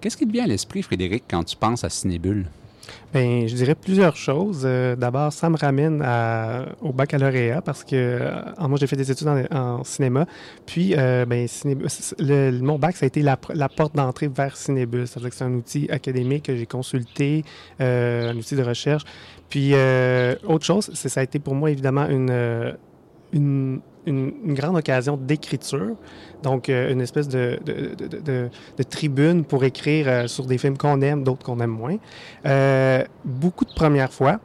Qu'est-ce qui te vient à l'esprit, Frédéric, quand tu penses à Cinébule? Bien, je dirais plusieurs choses. Euh, d'abord, ça me ramène au baccalauréat parce que euh, moi, j'ai fait des études en, cinéma. Puis, euh, ben, le, mon bac, ça a été la, porte d'entrée vers Cinébus. Ça veut dire que c'est un outil académique que j'ai consulté, un outil de recherche. Puis, autre chose, ça a été pour moi, évidemment, une, une, grande occasion d'écriture. Donc, euh, une espèce de, tribune pour écrire euh, sur des films qu'on aime, d'autres qu'on aime moins. Euh, beaucoup de premières fois.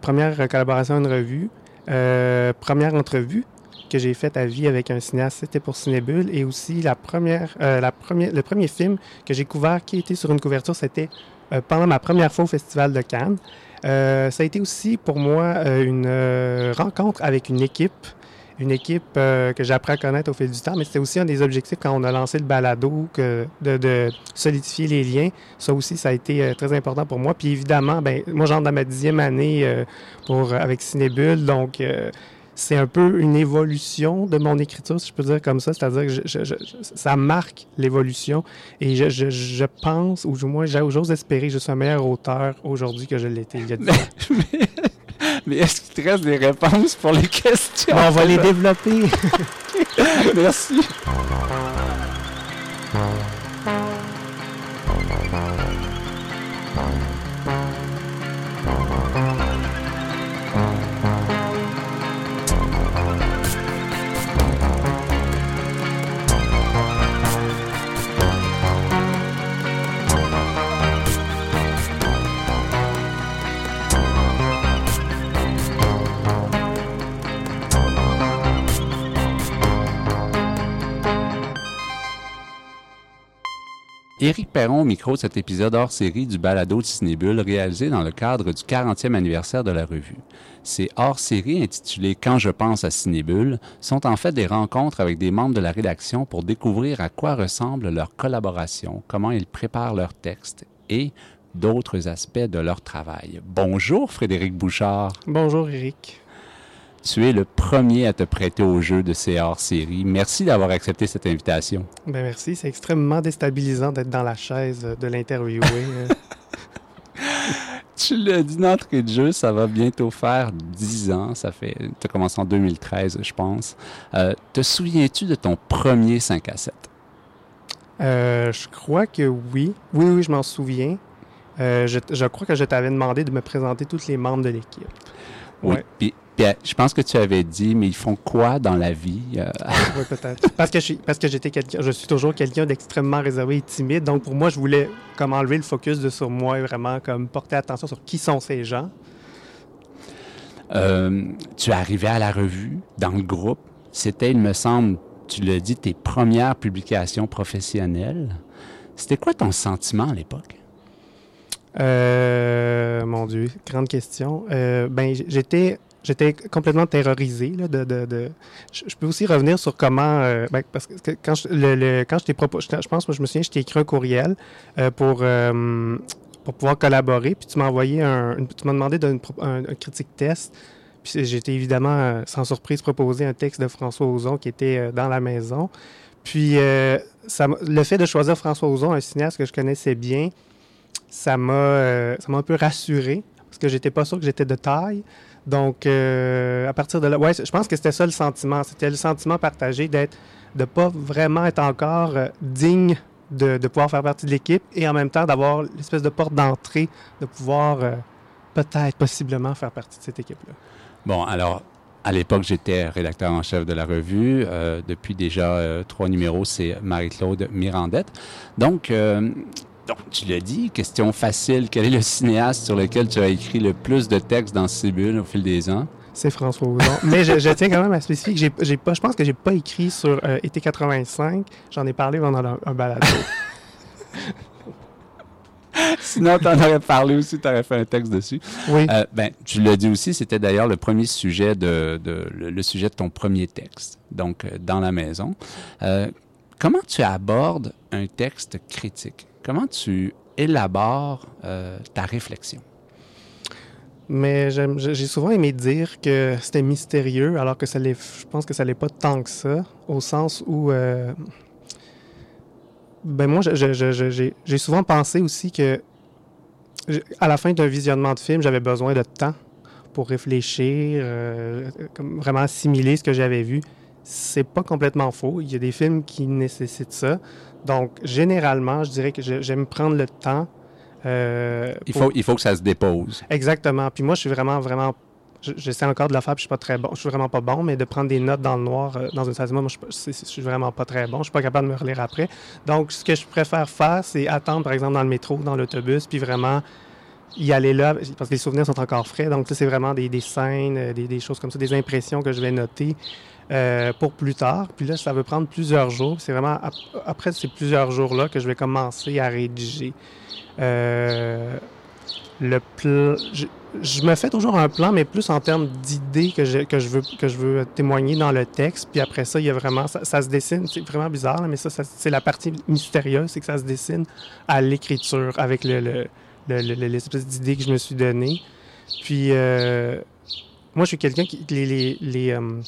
première collaboration, une revue. première entrevue que j'ai faite à vie avec un cinéaste, c'était pour Cinébule. Et aussi, la première, la première, le premier film que j'ai couvert qui était sur une couverture, c'était pendant ma première fois au Festival de Cannes. Ça a été aussi pour moi une rencontre avec une équipe une équipe euh, que j'apprends à connaître au fil du temps, mais c'était aussi un des objectifs quand on a lancé le balado, que de, solidifier les liens. Ça aussi, ça a été euh, très important pour moi. Puis évidemment, ben, moi, j'entre dans ma dixième année euh, pour, avec Cinébule, donc c'est un peu une évolution de mon écriture, si je peux dire comme ça. C'est-à-dire que ça marque l'évolution et je, pense, ou du moins, j'ose espérer que je suis un meilleur auteur aujourd'hui que je l'étais il y a 10 ans. Mais est-ce qu'il te reste des réponses pour les questions? on va les développer. Merci. Éric Perron au micro de cet épisode hors série du balado de Cinébule réalisé dans le cadre du 40e anniversaire de la revue. Ces hors séries intitulés Quand je pense à Cinébule sont en fait des rencontres avec des membres de la rédaction pour découvrir à quoi ressemble leur collaboration, comment ils préparent leurs textes et d'autres aspects de leur travail. Bonjour Frédéric Bouchard. Bonjour Éric. Tu es le premier à te prêter au jeu de ces hors-séries. Merci d'avoir accepté cette invitation. Ben merci. C'est extrêmement déstabilisant d'être dans la chaise de l'interviewer. tu l'as dit d'entrée de jeu, ça va bientôt faire 10 ans. Ça fait. Tu as commencé en 2013, je pense. Euh, te souviens-tu de ton premier 5 à 7? Euh, je crois que oui. Oui, oui, je m'en souviens. Euh, je, crois que je t'avais demandé de me présenter tous les membres de l'équipe. Oui. Puis euh, je pense que tu avais dit, mais ils font quoi dans la vie? Euh? oui, peut-être. Parce que, je, parce que j'étais quelqu'un, je suis toujours quelqu'un d'extrêmement réservé et timide. Donc, pour moi, je voulais comme enlever le focus de sur moi et vraiment comme porter attention sur qui sont ces gens. Euh, tu es arrivé à la revue, dans le groupe. C'était, il me semble, tu l'as dit, tes premières publications professionnelles. C'était quoi ton sentiment à l'époque? Mon Dieu, grande question. ben, j'étais j'étais complètement terrorisé. Là, de, de, de... Je, peux aussi revenir sur comment, euh, ben, parce que quand je, le, quand je t'ai proposé, je pense, moi, je me souviens, je t'ai écrit un courriel euh, pour, euh, pour pouvoir collaborer, puis tu m'as envoyé un, tu m'as demandé d'un un, critique test. Puis j'étais évidemment, sans surprise, proposé un texte de François Ozon qui était dans la maison. Puis ça, le fait de choisir François Ozon, un cinéaste que je connaissais bien, ça m'a m'a un peu rassuré parce que j'étais pas sûr que j'étais de taille. Donc, euh, à partir de là, ouais, je pense que c'était ça le sentiment. C'était le sentiment partagé d'être, de pas vraiment être encore euh, digne de, pouvoir faire partie de l'équipe et en même temps d'avoir l'espèce de porte d'entrée, de pouvoir euh, peut-être, possiblement faire partie de cette équipe-là. Bon, alors, à l'époque, j'étais rédacteur en chef de la revue. depuis déjà trois numéros, c'est Marie-Claude Mirandette. Donc, donc, tu l'as dit, question facile. Quel est le cinéaste sur lequel tu as écrit le plus de textes dans Cibule au fil des ans? C'est François Ozon. Mais je, tiens quand même à spécifier que j'ai, pas, je pense que j'ai pas écrit sur euh, Été 85. J'en ai parlé pendant un, un balado. Sinon, tu en aurais parlé aussi, tu aurais fait un texte dessus. Oui. Euh, ben, tu l'as dit aussi, c'était d'ailleurs le premier sujet de, le, sujet de ton premier texte, donc euh, dans la maison. comment tu abordes un texte critique? Comment tu élabores euh, ta réflexion? Mais j'ai souvent aimé dire que c'était mystérieux, alors que je pense que ça l'est pas tant que ça, au sens où, euh, Ben moi, j'ai souvent pensé aussi que à la fin d'un visionnement de film, j'avais besoin de temps pour réfléchir, euh, vraiment assimiler ce que j'avais vu. C'est pas complètement faux. Il y a des films qui nécessitent ça. Donc, généralement, je dirais que j'aime prendre le temps. euh, Il pour- faut, il faut que ça se dépose. Exactement. Puis moi, je suis vraiment, vraiment. je- J'essaie encore de le faire, puis je suis pas très bon. Je suis vraiment pas bon, mais de prendre des notes dans le noir euh, dans une salle de moi, je, suis je vraiment pas très bon. Je suis pas capable de me relire après. Donc, ce que je préfère faire, c'est attendre, par exemple, dans le métro, dans l'autobus, puis vraiment y aller là, parce que les souvenirs sont encore frais. Donc, ça, c'est vraiment des, des scènes, euh, des, des choses comme ça, des impressions que je vais noter euh, pour plus tard. Puis là, ça va prendre plusieurs jours. C'est vraiment ap- après ces plusieurs jours-là que je vais commencer à rédiger. Euh, le plan, je, me fais toujours un plan, mais plus en termes d'idées que je, que, je veux, que je veux témoigner dans le texte. Puis après ça, il y a vraiment, ça, se dessine. C'est vraiment bizarre, mais ça, c'est la partie mystérieuse, c'est que ça se dessine à l'écriture avec le, le, le- le- l'espèce d'idée que je me suis donnée. Puis euh, moi, je suis quelqu'un qui les, les, les, euh,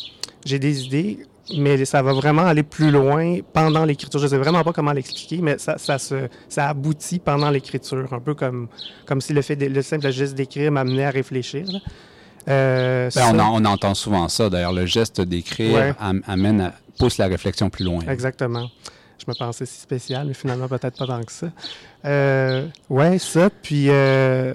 j'ai des idées, mais ça va vraiment aller plus loin pendant l'écriture. Je sais vraiment pas comment l'expliquer, mais ça, ça, se, ça aboutit pendant l'écriture, un peu comme, comme si le fait de- le simple geste d'écrire m'amenait à réfléchir. Euh, Ben, ça- on, en- on entend souvent ça. D'ailleurs, le geste d'écrire Ouais. amène à- pousse la réflexion plus loin. Exactement. Je me pensais si spécial, mais finalement, peut-être pas tant que ça. Euh, ouais, ça, puis... Euh...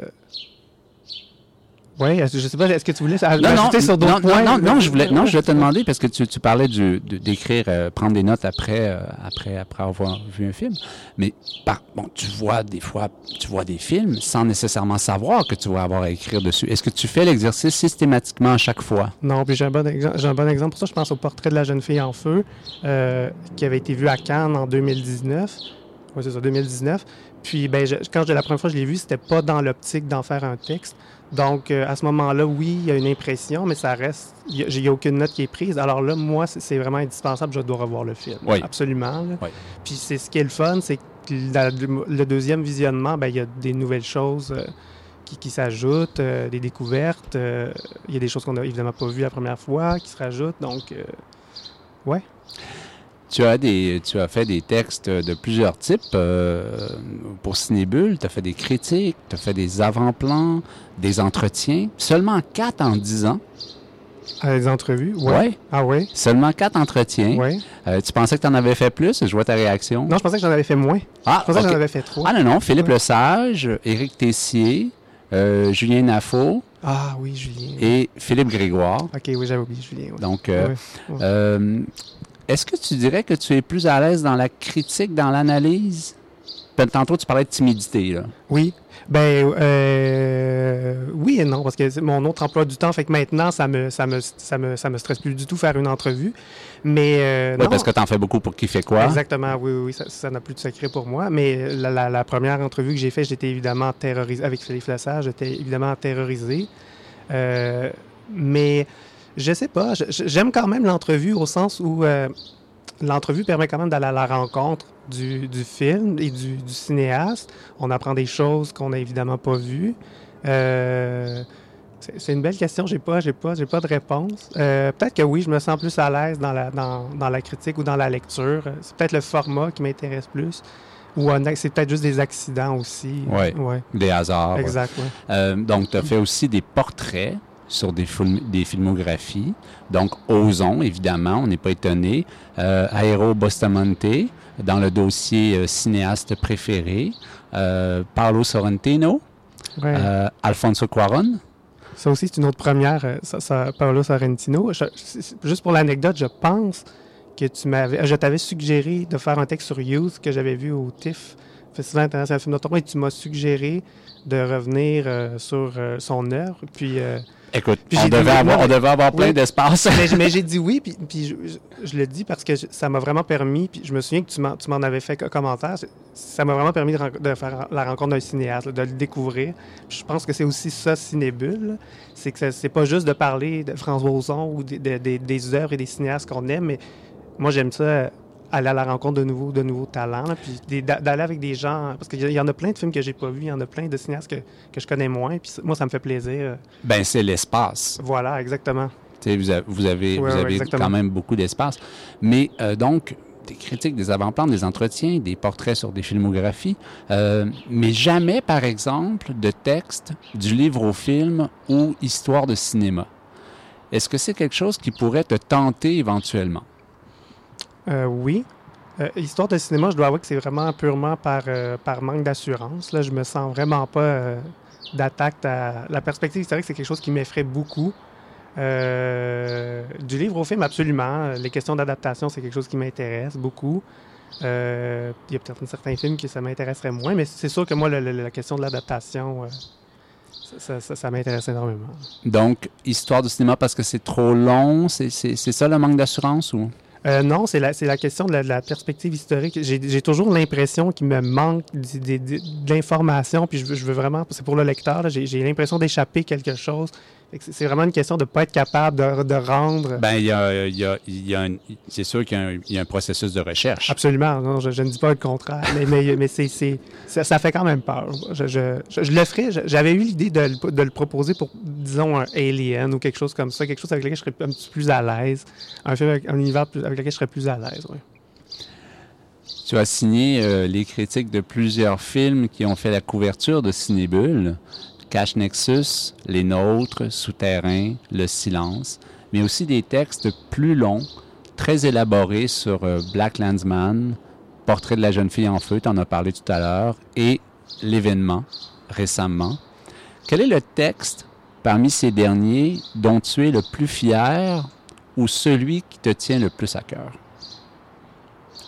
Est-ce- je sais pas, est-ce que tu voulais Non, non, ajouter sur d'autres non, non, points? non, non, je voulais, non, je voulais te demander parce que tu, tu parlais de- d'écrire, euh, prendre des notes après, euh, après, après avoir vu un film. Mais bon, tu vois des fois, tu vois des films sans nécessairement savoir que tu vas avoir à écrire dessus. Est-ce que tu fais l'exercice systématiquement à chaque fois? Non, puis j'ai un, bon exemple, j'ai un bon exemple pour ça. Je pense au portrait de la jeune fille en feu, euh, qui avait été vu à Cannes en 2019. Oui, c'est ça, 2019. Puis, ben, je- quand j'ai la première fois que je l'ai vu, c'était pas dans l'optique d'en faire un texte. Donc, euh, à ce moment-là, oui, il y a une impression, mais ça reste. Il n'y a, aucune note qui est prise. Alors là, moi, c'est- vraiment indispensable. Je dois revoir le film. Oui. Absolument. Oui. Puis, c'est ce qui est le fun, c'est que la- le deuxième visionnement, ben, il y a des nouvelles choses. euh, qui, qui s'ajoutent, euh, des découvertes. euh, Il y a des choses qu'on n'a évidemment pas vues la première fois qui se rajoutent. Donc, euh, Tu as, des, tu as fait des textes de plusieurs types euh, pour Cinébule. Tu as fait des critiques, tu as fait des avant-plans, des entretiens. Seulement quatre en dix ans. à les entrevues, ouais. Ouais. Ah ouais, Seulement quatre entretiens. ouais. Euh, tu pensais que tu en avais fait plus? Je vois ta réaction. Non, je pensais que j'en avais fait moins. Ah, Je pensais que ok. j'en avais fait trois. Ah non, non. Philippe Ouais. Lesage, Éric Tessier, euh, Julien Nafo Ah oui, Julien. et Philippe Grégoire. Ok, oui, j'avais oublié Julien. Donc, euh, euh, est-ce que tu dirais que tu es plus à l'aise dans la critique, dans l'analyse? Peut- Tantôt, tu parlais de timidité. Là. Oui. Ben, euh, oui et non, parce que mon autre emploi du temps fait que maintenant, ça me, ça me, ça me, ça me stresse plus du tout faire une entrevue. Mais euh, Oui, non. parce que tu en fais beaucoup pour qui fait quoi. Exactement, oui, oui, ça- n'a plus de secret pour moi. Mais la, la- la première entrevue que j'ai faite, j'étais évidemment terrorisé. Avec Philippe Lessage, j'étais évidemment terrorisé. Euh, mais je sais pas, j'aime quand même l'entrevue au sens où euh, l'entrevue permet quand même d'aller à la rencontre du, du film et du, du cinéaste. On apprend des choses qu'on n'a évidemment pas vues. Euh, c'est une belle question, j'ai pas, j'ai pas, j'ai pas de réponse. Euh, peut-être que oui, je me sens plus à l'aise dans la, dans, dans la critique ou dans la lecture. C'est peut-être le format qui m'intéresse plus. Ou c'est peut-être juste des accidents aussi. Ouais. ouais. Des hasards. Exact, ouais. Euh, donc, tu as fait aussi des portraits sur des, film- des filmographies. Donc, Ozon, évidemment, on n'est pas étonné. Euh, Aero Bustamante, dans le dossier euh, cinéaste préféré. Euh, Paolo Sorrentino, Ouais. euh, Alfonso Cuaron. Ça aussi, c'est une autre première, ça, ça, Paolo Sorrentino. Je- juste pour l'anecdote, je pense que tu m'avais, je t'avais suggéré de faire un texte sur Youth que j'avais vu au TIFF, Festival international film d'auteur, et tu m'as suggéré de revenir euh, sur euh, son œuvre. Puis, euh, Écoute, on devait, avoir, non, on devait avoir plein oui. d'espace. mais, j'ai dit oui, puis, puis je, je- je le dis parce que je- ça m'a vraiment permis, puis je me souviens que tu m'en, avais fait co- commentaire, ça m'a vraiment permis de, faire la rencontre d'un cinéaste, là, de le découvrir. Puis je pense que c'est aussi ça, Cinébule, c'est que c'est pas juste de parler de François Ozon ou des, œuvres et des cinéastes qu'on aime, mais moi j'aime ça aller à la rencontre de nouveaux, de nouveaux talents, là, puis d'aller avec des gens, parce qu'il y en a plein de films que j'ai pas vus, il y en a plein de cinéastes que, que je connais moins, puis moi ça me fait plaisir. euh, ben, c'est l'espace. Voilà, exactement. Tu sais, Vous avez, vous avez, vous avez quand même beaucoup d'espace. Mais euh, donc, des critiques, des avant-plans, des entretiens, des portraits sur des filmographies, euh, mais jamais, par exemple, de texte du livre au film ou histoire de cinéma. Est-ce que c'est quelque chose qui pourrait te tenter éventuellement? Euh, oui. Euh, histoire de cinéma, je dois avouer que c'est vraiment purement par, euh, par manque d'assurance. Là, je me sens vraiment pas d'attaque à la perspective historique. C'est quelque chose qui m'effraie beaucoup. Du livre au film, absolument. Les questions d'adaptation, c'est quelque chose qui m'intéresse beaucoup. Il y a peut-être certains films que ça m'intéresserait moins, mais c'est sûr que moi, le- la question de l'adaptation, ça, ça- m'intéresse énormément. Donc, histoire de cinéma parce que c'est trop long, c'est ça le manque d'assurance ou? Euh, non, c'est la, c'est la question de la, de la perspective historique. J'ai toujours l'impression qu'il me manque l'information, puis je veux, je veux vraiment, c'est pour le lecteur, j'ai l'impression d'échapper quelque chose. C'est vraiment une question de ne pas être capable de, de rendre. Ben, il y a, il y a, il y a c'est sûr qu'il y a un- il y, a un processus de recherche. Absolument, non, je, je ne dis pas le contraire, mais, mais, mais c'est, c'est- ça, ça fait quand même peur. Je, je, je, je le ferais, j'avais eu l'idée de, le- de le proposer pour, disons, un Alien ou quelque chose comme ça, quelque chose avec lequel je serais un petit peu plus à l'aise, un film avec un univers plus- avec lequel je serais plus à l'aise, oui. Tu as signé euh, les critiques de plusieurs films qui ont fait la couverture de Cinébule. Cache Nexus, Les Nôtres, Souterrain, Le Silence, mais aussi des textes plus longs, très élaborés sur euh, Black Landsman, Portrait de la jeune fille en feu, tu en as parlé tout à l'heure, et L'événement, récemment. Quel est le texte parmi ces derniers dont tu es le plus fier ou celui qui te tient le plus à cœur?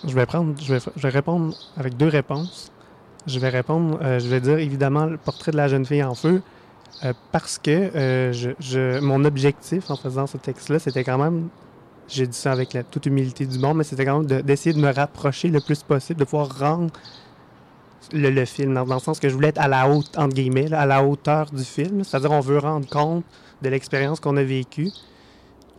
Je vais je vais répondre avec deux réponses. Je vais répondre, euh, je vais dire évidemment le portrait de la jeune fille en feu, euh, parce que euh, je, je- mon objectif en faisant ce texte-là, c'était quand même, j'ai dit ça avec la, toute humilité du monde, mais c'était quand même de- d'essayer de, me rapprocher le plus possible, de pouvoir rendre le, le film, dans, dans le sens que je voulais être à la haute, entre guillemets, là, à la hauteur du film, c'est-à-dire on veut rendre compte de l'expérience qu'on a vécue.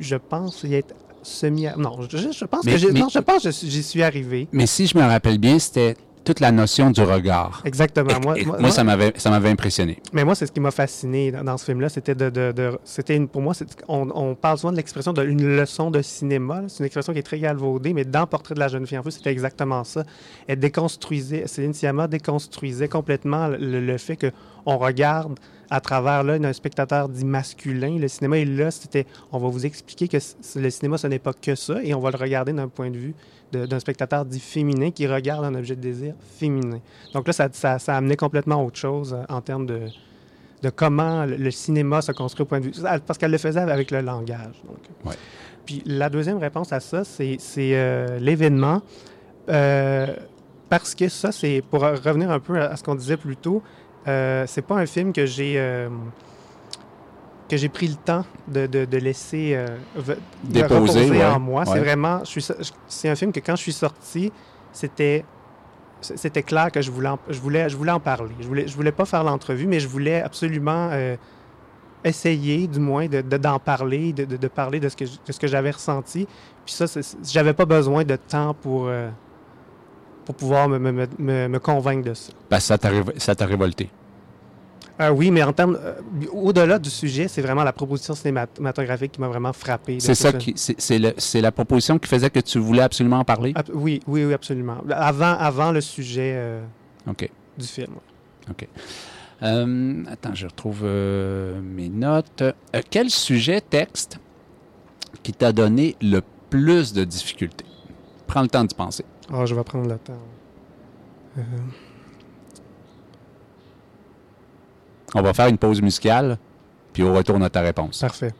Je pense y être semi... Non, je, je pense Mais- que mais- non, je pense j'y suis arrivé. Mais si je me rappelle bien, c'était toute la notion du regard. Exactement. Et- Moi, et moi- moi, ça m'avait ça m'avait impressionné. mais moi, c'est ce qui m'a fasciné dans, dans ce film-là. C'était de, de- de- c'était une- pour moi, on, on parle souvent de l'expression d'une leçon de cinéma. C'est une expression qui est très galvaudée, mais dans Portrait de la jeune fille en feu, c'était exactement ça. Elle déconstruisait, Céline Sciamma déconstruisait complètement le, le fait que on regarde à travers l'œil d'un spectateur dit masculin. Le cinéma est là, c'était, on va vous expliquer que le cinéma, ce n'est pas que ça, et on va le regarder d'un point de vue d'un spectateur dit féminin qui regarde un objet de désir féminin. Donc là, ça, ça, ça amenait complètement autre chose euh, en termes de, de comment le, cinéma se construit au point de vue. Parce qu'elle le faisait avec le langage. donc. Ouais. Puis la deuxième réponse à ça, c'est euh, l'événement. Euh, parce que ça, c'est pour revenir un peu à ce qu'on disait plus tôt, euh, c'est pas un film que j'ai euh, que j'ai pris le temps de, de- de laisser euh, de Déposer, reposer ouais. en moi. Ouais. C'est vraiment, je suis, c'est un film que quand je suis sorti, c'était c'était clair que je voulais, en, je voulais, je voulais en parler. Je voulais, je voulais pas faire l'entrevue, mais je voulais absolument essayer, du moins, de, de- d'en parler, de, de- parler de ce que, de ce que j'avais ressenti. Puis ça, j'avais pas besoin de temps pour, pour pouvoir me, me- me- me- me convaincre de ça. Parce que ça t'a révolté. Euh, oui, mais en termes, euh, au-delà du sujet, c'est vraiment la proposition cinématographique qui m'a vraiment frappé. C'est ce ça qui, c'est la proposition qui faisait que tu voulais absolument en parler? Ab- oui, oui, oui, absolument. Avant, avant le sujet euh, Ok. du film. Euh, attends, je retrouve mes notes. Quel sujet, texte, qui t'a donné le plus de difficultés? Prends le temps d'y penser. Ah, je vais prendre le temps. Euh, On va faire une pause musicale, puis on a ta réponse. parfait.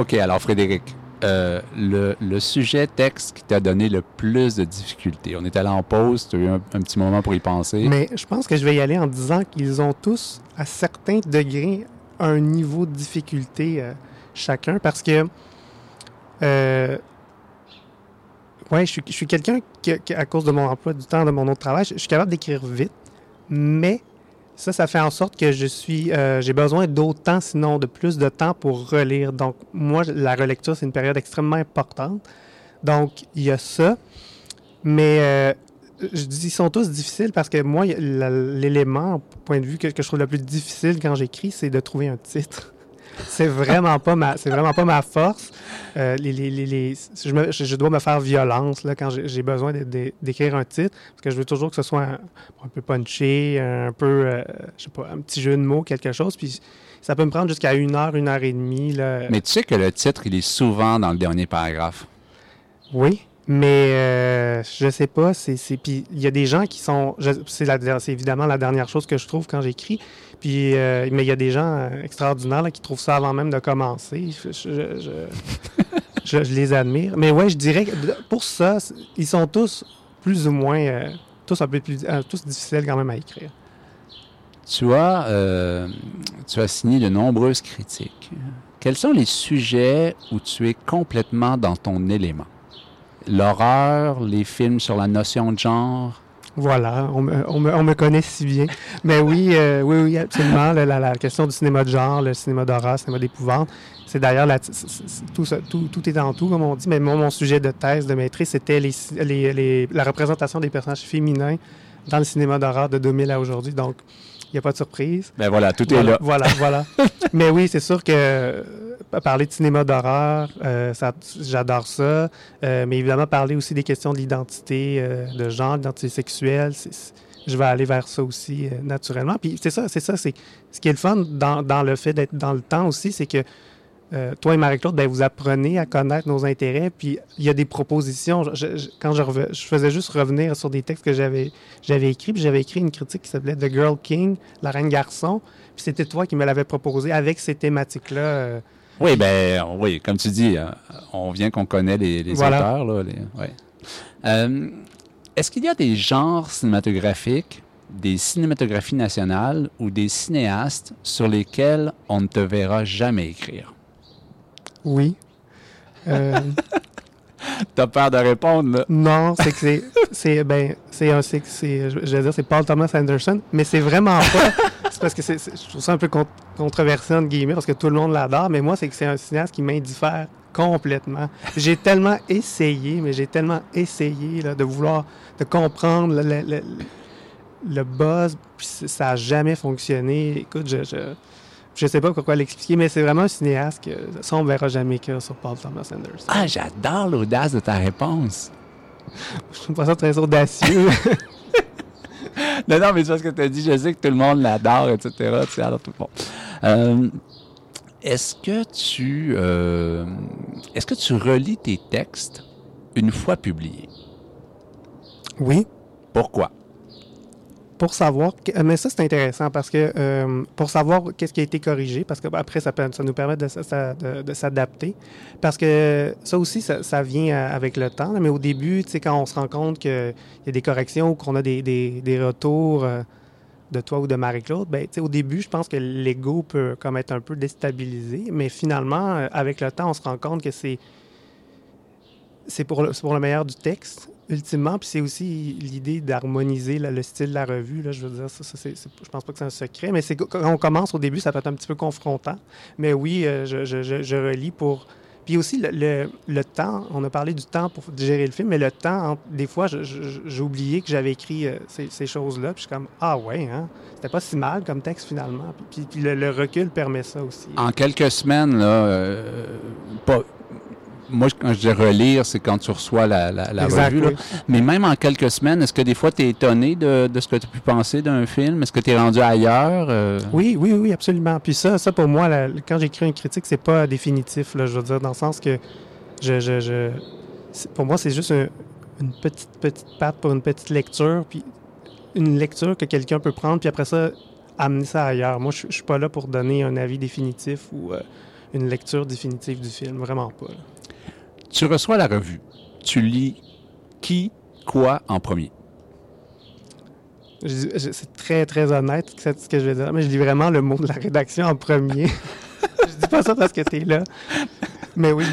OK, alors Frédéric, euh, le, sujet texte qui t'a donné le plus de difficultés. On est allé en pause, tu as eu un, petit moment pour y penser. Mais je pense que je vais y aller en disant qu'ils ont tous, à certains degrés, un niveau de difficulté euh, chacun parce que euh, ouais, je suis quelqu'un qui, à cause de mon emploi du temps, de mon autre travail, je suis capable d'écrire vite, mais ça, ça fait en sorte que je suis, euh, j'ai besoin d'autant, sinon de plus de temps pour relire. Donc, moi, la relecture, c'est une période extrêmement importante. Donc, il y a ça. Mais euh, je dis, ils sont tous difficiles parce que moi, l'élément, point de vue que, que je trouve le plus difficile quand j'écris, c'est de trouver un titre c'est vraiment pas ma, c'est vraiment pas ma force. Euh, les, les, les, je, je, dois me faire violence là, quand j'ai besoin d'écrire un titre, parce que je veux toujours que ce soit un, peu punché, un peu, euh, je sais pas, un petit jeu de mots, quelque chose. Puis ça peut me prendre jusqu'à une heure, une heure et demie. Là. Mais tu sais que le titre, il est souvent dans le dernier paragraphe. Oui, mais euh, je sais pas, c'est puis il y a des gens qui sont c'est évidemment la dernière chose que je trouve quand j'écris. Puis euh, mais il y a des gens euh, extraordinaires qui trouvent ça avant même de commencer. Je, les admire. Mais ouais, je dirais que pour ça, ils sont tous plus ou moins tous un peu plus tous difficiles quand même à écrire. Tu as tu as signé de nombreuses critiques. Quels sont les sujets où tu es complètement dans ton élément? l'horreur, les films sur la notion de genre? Voilà, on me, on me, on me connaît si bien. Mais oui, euh, oui, oui, absolument. La, la, question du cinéma de genre, le cinéma d'horreur, le cinéma d'épouvante, c'est d'ailleurs tout, tout, tout est en tout, comme on dit. Mais moi, mon sujet de thèse, de maîtrise, c'était les, les, les, la représentation des personnages féminins dans le cinéma d'horreur de 2000 à aujourd'hui. Donc, n'y a pas de surprise. Ben voilà, tout est là. Voilà, voilà. Mais oui, c'est sûr que parler de cinéma d'horreur, euh, j'adore ça. Euh, mais évidemment, parler aussi des questions de l'identité euh, de genre, d'identité sexuelle, je vais aller vers ça aussi naturellement. Puis c'est ça, c'est ça, c'est ce qui est le fun dans, dans le fait d'être dans le temps aussi, c'est que toi et Marie-Claude, ben, vous apprenez à connaître nos intérêts, puis il y a des propositions. quand je, je, faisais juste revenir sur des textes que j'avais j'avais écrits, puis j'avais écrit une critique qui s'appelait The Girl King, la reine garçon, puis c'était toi qui me l'avais proposé avec ces thématiques-là. Oui, ben oui, comme tu dis, euh, on vient qu'on connaît les, auteurs. Là, euh, Est-ce qu'il y a des genres cinématographiques, des cinématographies nationales ou des cinéastes sur lesquels on ne te verra jamais écrire? Oui. Euh... T'as peur de répondre, là? Non, c'est que c'est. c'est ben, c'est un. C'est, je vais dire, c'est Paul Thomas Anderson, mais c'est vraiment pas. c'est parce que c'est, je trouve ça un peu controversé, entre guillemets, parce que tout le monde l'adore, mais moi, c'est que c'est un cinéaste qui m'indiffère complètement. J'ai tellement essayé, mais j'ai tellement essayé là, de vouloir, de comprendre le, le, le, buzz, puis ça n'a jamais fonctionné. Écoute, je, je je sais pas pourquoi l'expliquer, mais c'est vraiment un cinéaste que ça, on verra jamais écrire sur Paul Thomas Anderson. Ah, j'adore l'audace de ta réponse. je trouve pas ça très audacieux. non, non, mais c'est parce que tu as dit, je sais que tout le monde l'adore, etc. Tu alors, tout euh, est-ce que tu euh, est-ce que tu relis tes textes une fois publiés? Oui. Pourquoi? Pour savoir, mais ça c'est intéressant parce que euh, pour savoir qu'est-ce qui a été corrigé, parce que après ça, ça nous permet de, s'adapter, parce que ça aussi ça, vient avec le temps, mais au début, tu sais, quand on se rend compte qu'il y a des corrections ou qu'on a des, retours euh, de toi ou de Marie-Claude, ben, au début, je pense que l'ego peut comme être un peu déstabilisé, mais finalement, euh, avec le temps, on se rend compte que c'est c'est pour le meilleur du texte ultimement, puis c'est aussi l'idée d'harmoniser le style de la revue. Là, je veux dire, ça, c'est, je pense pas que c'est un secret, mais c'est quand on commence au début, ça peut être un petit peu confrontant. Mais oui, euh, je, je, je, relis pour. Puis aussi, le, le, temps, on a parlé du temps pour digérer le film, mais le temps, des fois, j'ai oublié que j'avais écrit euh, ces, choses-là, puis je suis comme, ah ouais, hein, c'était pas si mal comme texte finalement. Puis, puis, le, recul permet ça aussi. En quelques semaines, là, euh, pas moi, quand je dis relire, c'est quand tu reçois la, la, revue. Mais même en quelques semaines, est-ce que des fois, tu es étonné de, de, ce que tu as pu penser d'un film? Est-ce que tu es rendu ailleurs? Euh? Oui, oui, oui, absolument. Puis ça, ça pour moi, quand j'écris une critique, c'est pas définitif, là, je veux dire, dans le sens que je, je, je pour moi, c'est juste une petite, petite patte pour une petite lecture, puis une lecture que quelqu'un peut prendre, puis après ça, amener ça ailleurs. Moi, je, je suis pas là pour donner un avis définitif ou... Euh, une lecture définitive du film? Vraiment pas. Tu reçois la revue. Tu lis qui, quoi en premier? C'est très, très honnête ce que je vais dire, mais je lis vraiment le mot de la rédaction en premier. je dis pas ça parce que tu es là. Mais oui,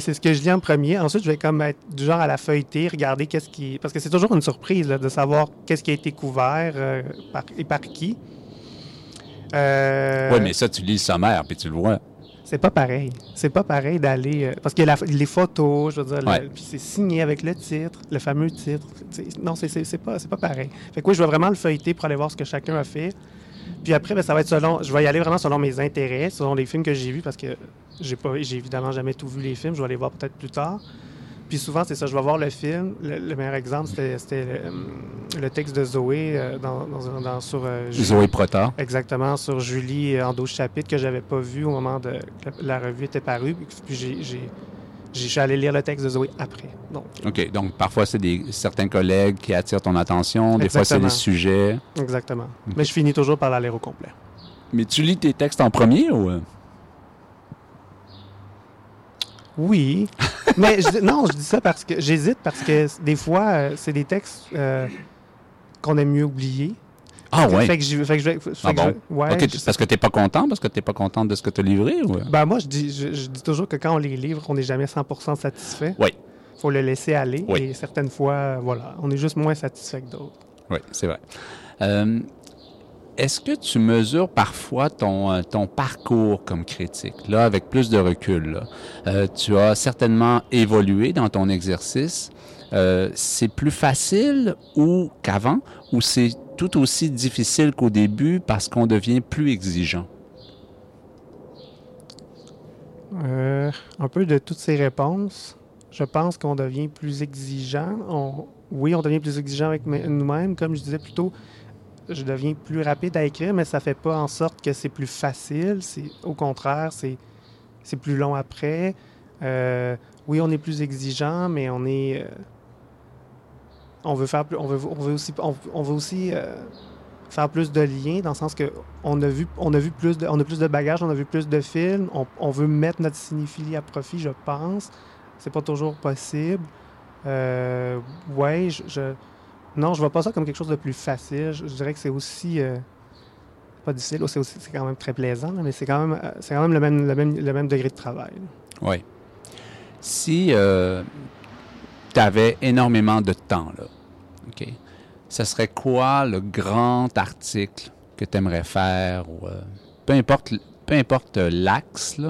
c'est ce que je lis en premier. Ensuite, je vais comme être du genre à la feuilleter, regarder qu'est-ce qui... Parce que c'est toujours une surprise de savoir qu'est-ce qui a été couvert euh, par, et par qui. Euh... Oui, mais ça, tu lis le sommaire, puis tu le vois. C'est pas pareil. C'est pas pareil d'aller. Euh, parce que les photos, je veux dire, puis c'est signé avec le titre, le fameux titre. non, c'est pas, pas pareil. Fait que oui, je vais vraiment le feuilleter pour aller voir ce que chacun a fait. Puis après, ben, ça va être selon. Je vais y aller vraiment selon mes intérêts, selon les films que j'ai vus, parce que j'ai pas j'ai évidemment jamais tout vu les films. Je vais les voir peut-être plus tard. Puis souvent, c'est ça, je vais voir le film. Le, meilleur exemple, c'était le, le, texte de Zoé euh, dans, dans, sur... Euh, Zoé Prota. Exactement, sur Julie en 12 chapitres que j'avais pas vu au moment de que la, revue était parue. Puis j'ai... Je suis allé lire le texte de Zoé après. Donc. OK. Donc, parfois, c'est des, certains collègues qui attirent ton attention. Des fois, c'est des sujets. Exactement. Mais je finis toujours par la lire au complet. Mais tu lis tes textes en premier ou... Euh? Oui. Mais non, je dis ça parce que j'hésite parce que des fois, euh, c'est des textes euh, qu'on aime mieux oublier. Ah ouais. Fait que je, fait que je, ah bon? ouais, parce que t'es pas content, parce que t'es pas content de ce que tu as livré? Ou... Ben moi, je dis, je, dis toujours que quand on les livre, on n'est jamais 100% satisfait. Oui. faut le laisser aller. Et certaines fois, voilà, on est juste moins satisfait que d'autres. Oui, c'est vrai. Euh, est-ce que tu mesures parfois ton, euh, ton parcours comme critique, là, avec plus de recul? Euh, tu as certainement évolué dans ton exercice. Euh, c'est plus facile ou qu'avant, ou c'est tout aussi difficile qu'au début parce qu'on devient plus exigeant? un peu de toutes ces réponses. Je pense qu'on devient plus exigeant. oui, on devient plus exigeant avec nous-mêmes. Comme je disais plus tôt, je deviens plus rapide à écrire, mais ça fait pas en sorte que c'est plus facile. C'est au contraire, c'est c'est plus long après. Euh, oui, on est plus exigeant, mais on est euh, on veut faire plus, on veut, aussi on, veut aussi euh, faire plus de liens dans le sens que on a vu on a vu plus de on a plus de bagages, on a vu plus de films, on, on veut mettre notre cinéphilie à profit, je pense. C'est pas toujours possible. ouais, je non, je vois pas ça comme quelque chose de plus facile. Je, dirais que c'est aussi euh, pas difficile, c'est quand même très plaisant, mais c'est quand même euh, c'est quand même le même, le même, le même degré de travail. Oui. Si euh, tu avais énormément de temps, là, OK, ce serait quoi le grand article que tu aimerais faire ou peu importe peu importe l'axe,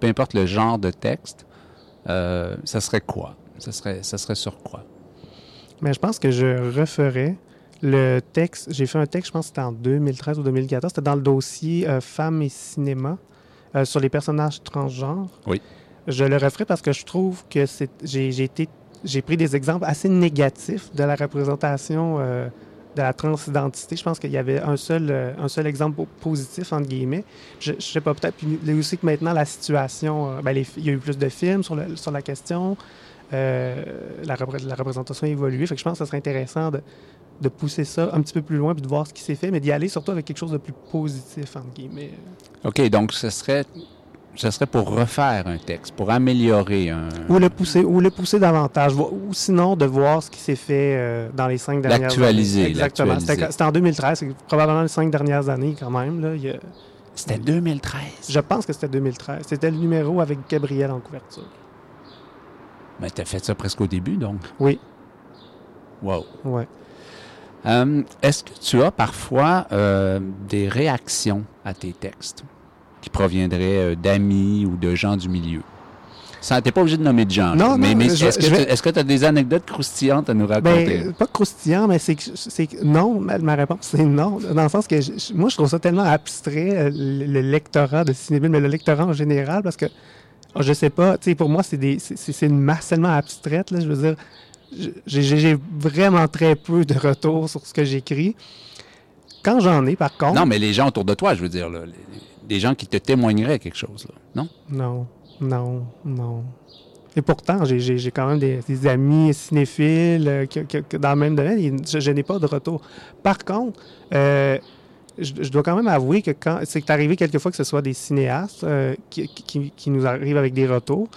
peu importe le genre de texte, ça serait quoi? Ça serait, ça serait sur quoi? Mais je pense que je referais le texte. J'ai fait un texte, je pense que c'était en 2013 ou 2014. C'était dans le dossier euh, Femmes et cinéma euh, sur les personnages transgenres. Oui. Je le referai parce que je trouve que j'ai été j'ai pris des exemples assez négatifs de la représentation euh, de la transidentité. Je pense qu'il y avait un seul, un seul exemple positif, entre guillemets. Je, ne sais pas, peut-être. Puis aussi que maintenant, la situation, ben, il y a eu plus de films sur, le, sur la question. Euh, la, la, représentation a évolué. Fait que je pense que ce serait intéressant de, de pousser ça un petit peu plus loin puis de voir ce qui s'est fait, mais d'y aller surtout avec quelque chose de plus positif, entre guillemets. OK, donc ce serait ce serait pour refaire un texte, pour améliorer un... Ou le pousser, ou le pousser davantage, ou sinon de voir ce qui s'est fait euh, dans les cinq dernières années. L'actualiser. Exactement. C'était en 2013, c'est probablement les cinq dernières années quand même. Là. C'était 2013? Je pense que c'était 2013. C'était le numéro avec Gabriel en couverture. Mais tu as fait ça presque au début, donc? Oui. Wow. Ouais. Euh, est-ce que tu as parfois euh, des réactions à tes textes qui proviendraient euh, d'amis ou de gens du milieu? Tu n'es pas obligé de nommer de gens. Non, mais, mais est-ce que tu as des anecdotes croustillantes à nous raconter? Ben, pas croustillantes, mais c'est que non. Ma, réponse, c'est non. Dans le sens que moi, je trouve ça tellement abstrait, le, lectorat de cinéma, mais le lectorat en général, parce que ah, je sais pas. Tu sais, pour moi, c'est une masse tellement abstraite. Là, je veux dire, j'ai vraiment très peu de retours sur ce que j'écris. Quand j'en ai, par contre. Non, mais les gens autour de toi, je veux dire, là, des gens qui te témoigneraient quelque chose, là, non? Non, non, non. Et pourtant, j'ai quand même des, amis cinéphiles euh, dans le même domaine. je, n'ai pas de retour. Par contre, euh, je, dois quand même avouer que quand c'est arrivé quelquefois que ce soit des cinéastes euh, qui, nous arrivent avec des retours.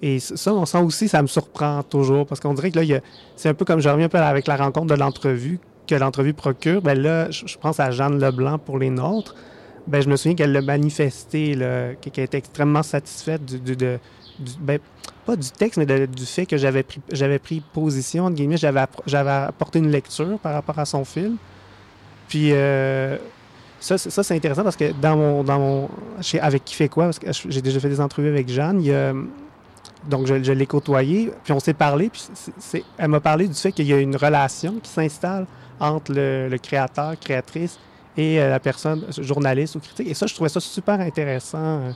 Et ça, on sent aussi, ça me surprend toujours parce qu'on dirait que là, c'est un peu comme je reviens un peu avec la rencontre de l'entrevue que l'entrevue procure. Ben là, je, pense à Jeanne Leblanc pour les nôtres. Ben, je me souviens qu'elle l'a manifesté, qu'elle était extrêmement satisfaite du, de, ben, pas du texte, mais du fait que j'avais pris, j'avais pris position, entre guillemets, j'avais, j'avais apporté une lecture par rapport à son film. Puis euh, ça, ça c'est intéressant parce que dans mon, dans mon, avec qui fait quoi, parce que j'ai déjà fait des entrevues avec Jeanne, donc je, l'ai côtoyé, puis on s'est parlé, puis c'est, elle m'a parlé du fait qu'il y a une relation qui s'installe entre le, créateur, créatrice et euh, la personne, journaliste ou critique. Et ça, je trouvais ça super intéressant. Euh,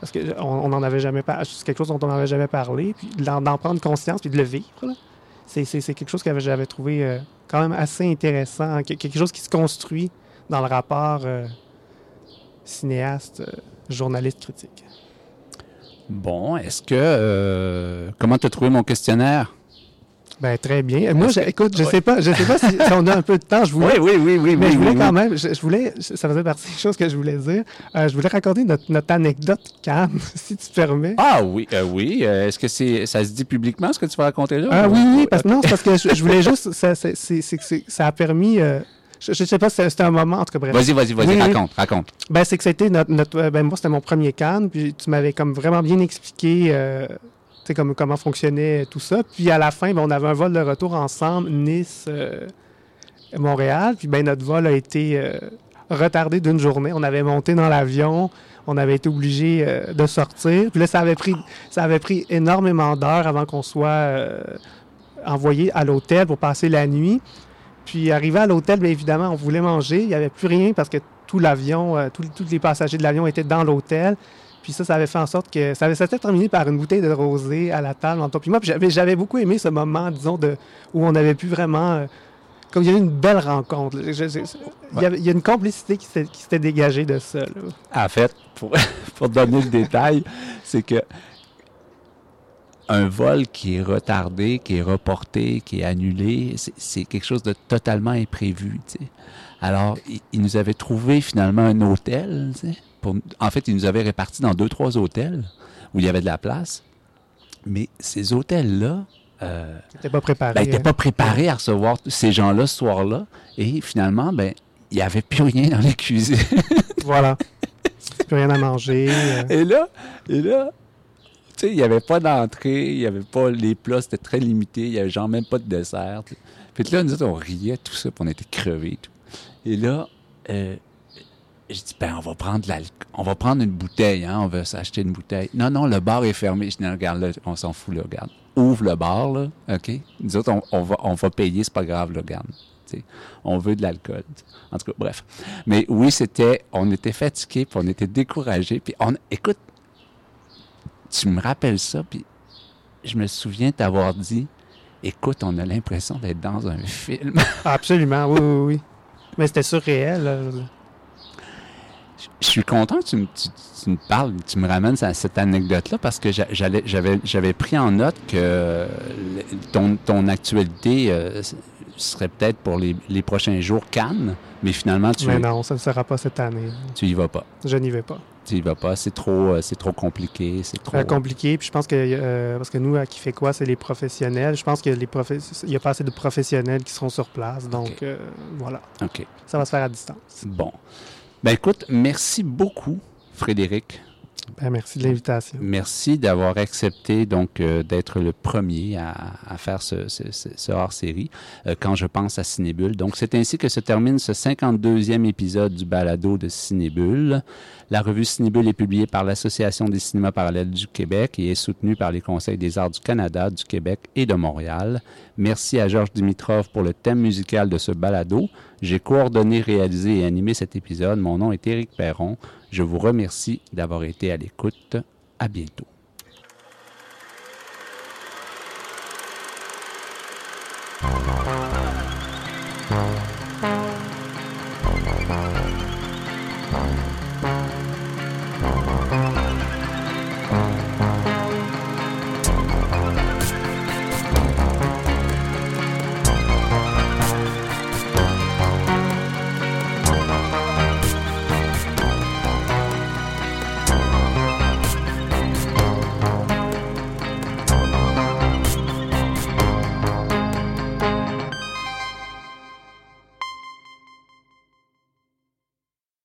parce qu'on n'en avait jamais parlé. C'est quelque chose dont on n'avait jamais parlé. Puis d'en prendre conscience puis de le vivre, c'est quelque chose que j'avais trouvé euh, quand même assez intéressant. Quelque chose qui se construit dans le rapport euh, cinéaste, euh, journaliste, critique. Bon, est-ce que. comment tu as trouvé mon questionnaire? Ben, très bien. Moi, écoute, je ne sais pas, je sais pas si, on a un peu de temps. Je voulais, oui, oui, oui, mais je voulais quand même, je, voulais, ça faisait partie des choses que je voulais dire. Euh, je voulais raconter notre, notre anecdote, Cam, si tu permets. Ah oui, euh, oui. Euh, est-ce que c'est, ça se dit publiquement ce que tu vas raconter là? Ah oui, oui, parce, non, c'est parce que je, voulais juste, ça a permis. Je, ne sais pas si c'était un moment, en tout cas, bref. Vas-y, vas-y, vas-y, raconte, raconte. Ben, c'est que c'était notre, notre ben, moi, c'était mon premier Cannes, puis tu m'avais comme vraiment bien expliqué comme, comment fonctionnait tout ça. Puis à la fin, ben, on avait un vol de retour ensemble, Nice, euh, Montréal. Puis ben, notre vol a été euh, retardé d'une journée. On avait monté dans l'avion, on avait été obligé euh, de sortir. Puis là, ça avait pris, ça avait pris énormément d'heures avant qu'on soit envoyé à l'hôtel pour passer la nuit. Puis arrivé à l'hôtel, bien évidemment, on voulait manger. Il n'y avait plus rien parce que tout l'avion, tous les passagers de l'avion étaient dans l'hôtel. Puis ça, ça avait fait en sorte que ça avait s'était terminé par une bouteille de rosé à la table entre puis moi. Puis j'avais, beaucoup aimé ce moment, disons, de, où on avait pu vraiment. Euh, comme il y avait une belle rencontre. il, y a une complicité qui s'était, dégagée de ça. En fait, pour, pour donner le détail, c'est que un vol qui est retardé, qui est reporté, qui est annulé, c'est, quelque chose de totalement imprévu. Alors, il, nous avait trouvé finalement un hôtel. En fait, ils nous avaient répartis dans deux, trois hôtels où il y avait de la place. Mais ces hôtels-là, euh, n'étaient pas préparés. Ben, n'étaient pas préparés à recevoir ces gens-là ce soir-là. Et finalement, ben, il n'y avait plus rien dans les cuisines. voilà. Plus rien à manger. Euh. Et là, et là, sais, il n'y avait pas d'entrée, il n'y avait pas les plats, c'était très limité, il n'y avait genre même pas de dessert. Puis là, nous autres, on riait, tout ça, puis on était crevés. Tout. Et là, euh, je dis, ben, on va prendre la, on va prendre une bouteille, hein, on va s'acheter une bouteille. Non, non, le bar est fermé. Je dis, regarde, là, on s'en fout, là, regarde. Ouvre le bar, là, OK? Nous autres, on, va, on va payer, c'est pas grave, là, regarde. on veut de l'alcool. En tout cas, bref. Mais oui, c'était, on était fatigués, puis on était découragés, puis on, écoute, tu me rappelles ça, puis je me souviens t'avoir dit, écoute, on a l'impression d'être dans un film. Absolument, oui, oui, oui. Mais c'était surréel. Je suis content que tu me, parles, tu me ramènes à cette anecdote-là parce que j'avais pris en note que ton, ton actualité euh, serait peut-être pour les, prochains jours Cannes, mais finalement tu. Mais non, ça ne sera pas cette année. Tu y vas pas. Je n'y vais pas. Tu y vas pas, c'est trop, euh, c'est trop compliqué, c'est trop. compliqué, puis je pense que euh, parce que nous, à qui fait quoi, c'est les professionnels. Je pense que les il y a pas assez de professionnels qui seront sur place, donc voilà. Ok. Ça va se faire à distance. Bon. Ben écoute, merci beaucoup, Frédéric. Ben, merci de l'invitation. Merci d'avoir accepté donc euh, d'être le premier à, faire ce, hors-série euh, quand je pense à Cinébule. Donc c'est ainsi que se termine ce 52e épisode du balado de Cinébule. La revue Cinébule est publiée par l'Association des cinémas parallèles du Québec et est soutenue par les Conseils des arts du Canada, du Québec et de Montréal. Merci à Georges Dimitrov pour le thème musical de ce balado. J'ai coordonné, réalisé et animé cet épisode. Mon nom est Éric Perron. Je vous remercie d'avoir été à l'écoute. À bientôt.